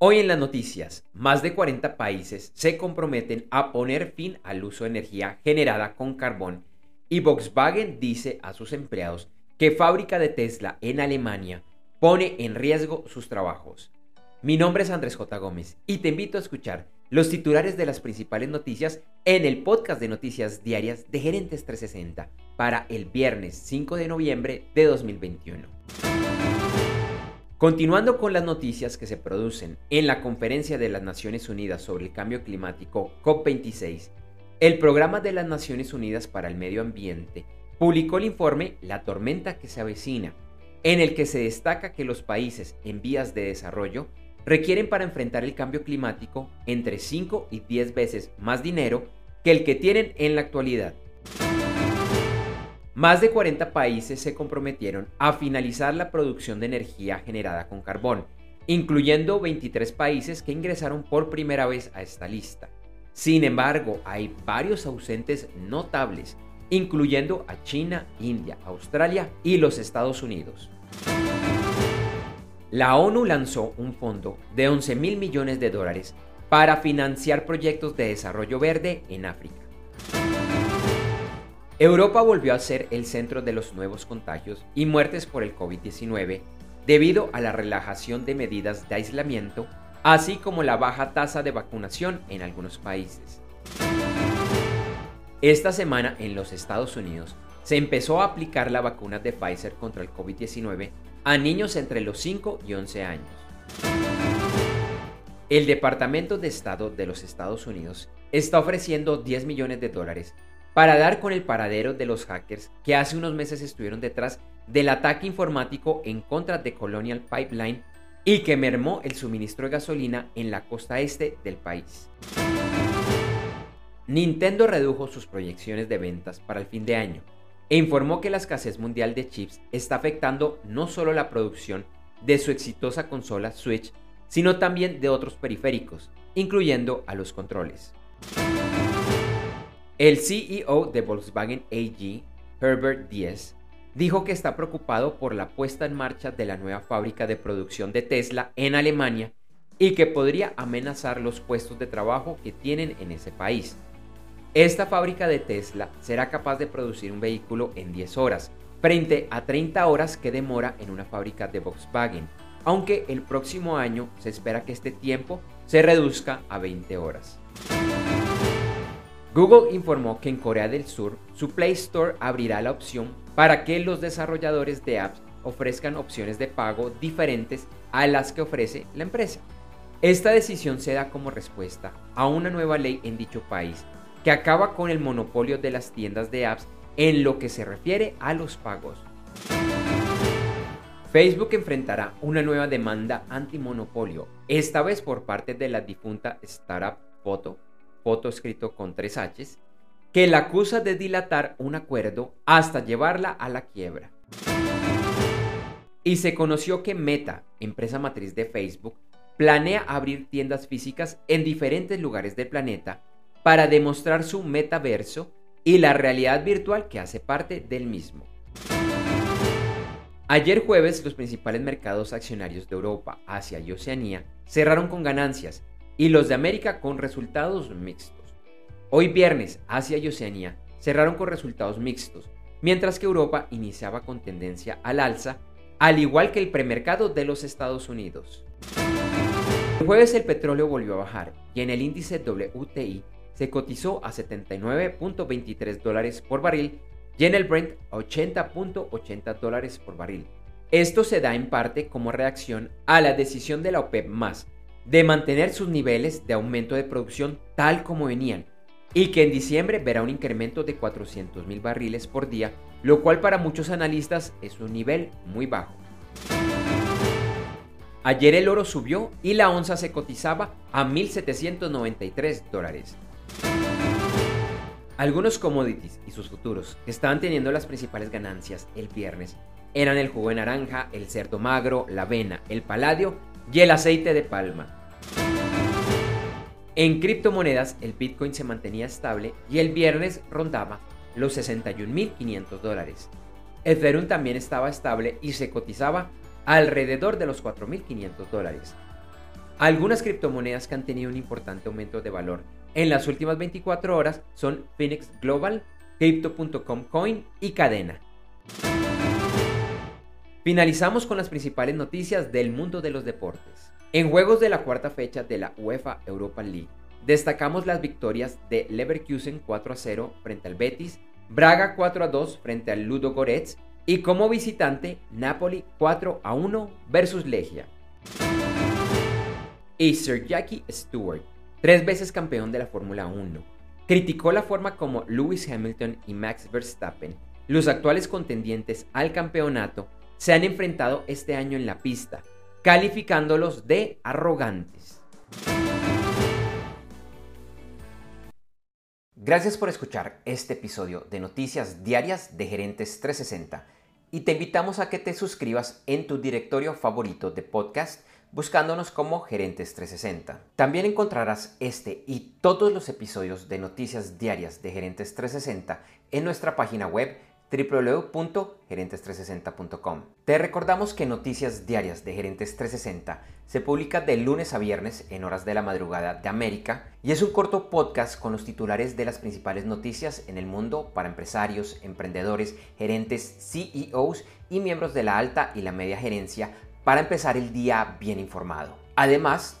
Hoy en las noticias, más de 40 países se comprometen a poner fin al uso de energía generada con carbón y Volkswagen dice a sus empleados que fábrica de Tesla en Alemania pone en riesgo sus trabajos. Mi nombre es Andrés J. Gómez y te invito a escuchar los titulares de las principales noticias en el podcast de noticias diarias de Gerentes 360 para el viernes 5 de noviembre de 2021. Continuando con las noticias que se producen en la Conferencia de las Naciones Unidas sobre el Cambio Climático COP26, el Programa de las Naciones Unidas para el Medio Ambiente publicó el informe La tormenta que se avecina, en el que se destaca que los países en vías de desarrollo requieren para enfrentar el cambio climático entre 5 y 10 veces más dinero que el que tienen en la actualidad. Más de 40 países se comprometieron a finalizar la producción de energía generada con carbón, incluyendo 23 países que ingresaron por primera vez a esta lista. Sin embargo, hay varios ausentes notables, incluyendo a China, India, Australia y los Estados Unidos. La ONU lanzó un fondo de 11 mil millones de dólares para financiar proyectos de desarrollo verde en África. Europa volvió a ser el centro de los nuevos contagios y muertes por el COVID-19 debido a la relajación de medidas de aislamiento, así como la baja tasa de vacunación en algunos países. Esta semana en los Estados Unidos se empezó a aplicar la vacuna de Pfizer contra el COVID-19 a niños entre los 5 y 11 años. El Departamento de Estado de los Estados Unidos está ofreciendo 10 millones de dólares para dar con el paradero de los hackers que hace unos meses estuvieron detrás del ataque informático en contra de Colonial Pipeline y que mermó el suministro de gasolina en la costa este del país. Nintendo redujo sus proyecciones de ventas para el fin de año e informó que la escasez mundial de chips está afectando no solo la producción de su exitosa consola Switch, sino también de otros periféricos, incluyendo a los controles. El CEO de Volkswagen AG, Herbert Diess, dijo que está preocupado por la puesta en marcha de la nueva fábrica de producción de Tesla en Alemania y que podría amenazar los puestos de trabajo que tienen en ese país. Esta fábrica de Tesla será capaz de producir un vehículo en 10 horas, frente a 30 horas que demora en una fábrica de Volkswagen, aunque el próximo año se espera que este tiempo se reduzca a 20 horas. Google informó que en Corea del Sur su Play Store abrirá la opción para que los desarrolladores de apps ofrezcan opciones de pago diferentes a las que ofrece la empresa. Esta decisión se da como respuesta a una nueva ley en dicho país que acaba con el monopolio de las tiendas de apps en lo que se refiere a los pagos. Facebook enfrentará una nueva demanda antimonopolio, esta vez por parte de la difunta startup Photo foto escrito con tres H's, que la acusa de dilatar un acuerdo hasta llevarla a la quiebra. Y se conoció que Meta, empresa matriz de Facebook, planea abrir tiendas físicas en diferentes lugares del planeta para demostrar su metaverso y la realidad virtual que hace parte del mismo. Ayer jueves los principales mercados accionarios de Europa, Asia y Oceanía cerraron con ganancias y los de América con resultados mixtos. Hoy viernes, Asia y Oceanía cerraron con resultados mixtos, mientras que Europa iniciaba con tendencia al alza, al igual que el premercado de los Estados Unidos. El jueves el petróleo volvió a bajar y en el índice WTI se cotizó a 79.23 dólares por barril y en el Brent a 80.80 dólares por barril. Esto se da en parte como reacción a la decisión de la OPEP de mantener sus niveles de aumento de producción tal como venían y que en diciembre verá un incremento de 400 mil barriles por día, lo cual para muchos analistas es un nivel muy bajo. Ayer el oro subió y la onza se cotizaba a 1.793 dólares. Algunos commodities y sus futuros que estaban teniendo las principales ganancias el viernes eran el jugo de naranja, el cerdo magro, la avena, el paladio y el aceite de palma. En criptomonedas, el Bitcoin se mantenía estable y el viernes rondaba los 61.500 dólares. Ethereum también estaba estable y se cotizaba alrededor de los 4.500 dólares. Algunas criptomonedas que han tenido un importante aumento de valor en las últimas 24 horas son Phoenix Global, Crypto.com Coin y Cadena. Finalizamos con las principales noticias del mundo de los deportes. En juegos de la cuarta fecha de la UEFA Europa League, destacamos las victorias de Leverkusen 4 a 0 frente al Betis, Braga 4 a 2 frente al Ludo Goretz y como visitante Napoli 4 a 1 versus Legia. Y Sir Jackie Stewart, tres veces campeón de la Fórmula 1, criticó la forma como Lewis Hamilton y Max Verstappen, los actuales contendientes al campeonato, se han enfrentado este año en la pista, calificándolos de arrogantes. Gracias por escuchar este episodio de Noticias Diarias de Gerentes 360 y te invitamos a que te suscribas en tu directorio favorito de podcast buscándonos como Gerentes 360. También encontrarás este y todos los episodios de Noticias Diarias de Gerentes 360 en nuestra página web www.gerentes360.com. Te recordamos que Noticias Diarias de Gerentes 360 se publica de lunes a viernes en horas de la madrugada de América y es un corto podcast con los titulares de las principales noticias en el mundo para empresarios, emprendedores, gerentes, CEOs y miembros de la alta y la media gerencia para empezar el día bien informado. Además,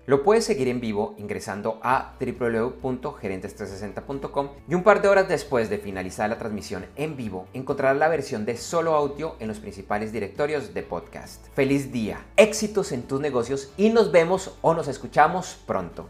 Lo puedes seguir en vivo ingresando a www.gerentes360.com y un par de horas después de finalizar la transmisión en vivo encontrarás la versión de solo audio en los principales directorios de podcast. Feliz día, éxitos en tus negocios y nos vemos o nos escuchamos pronto.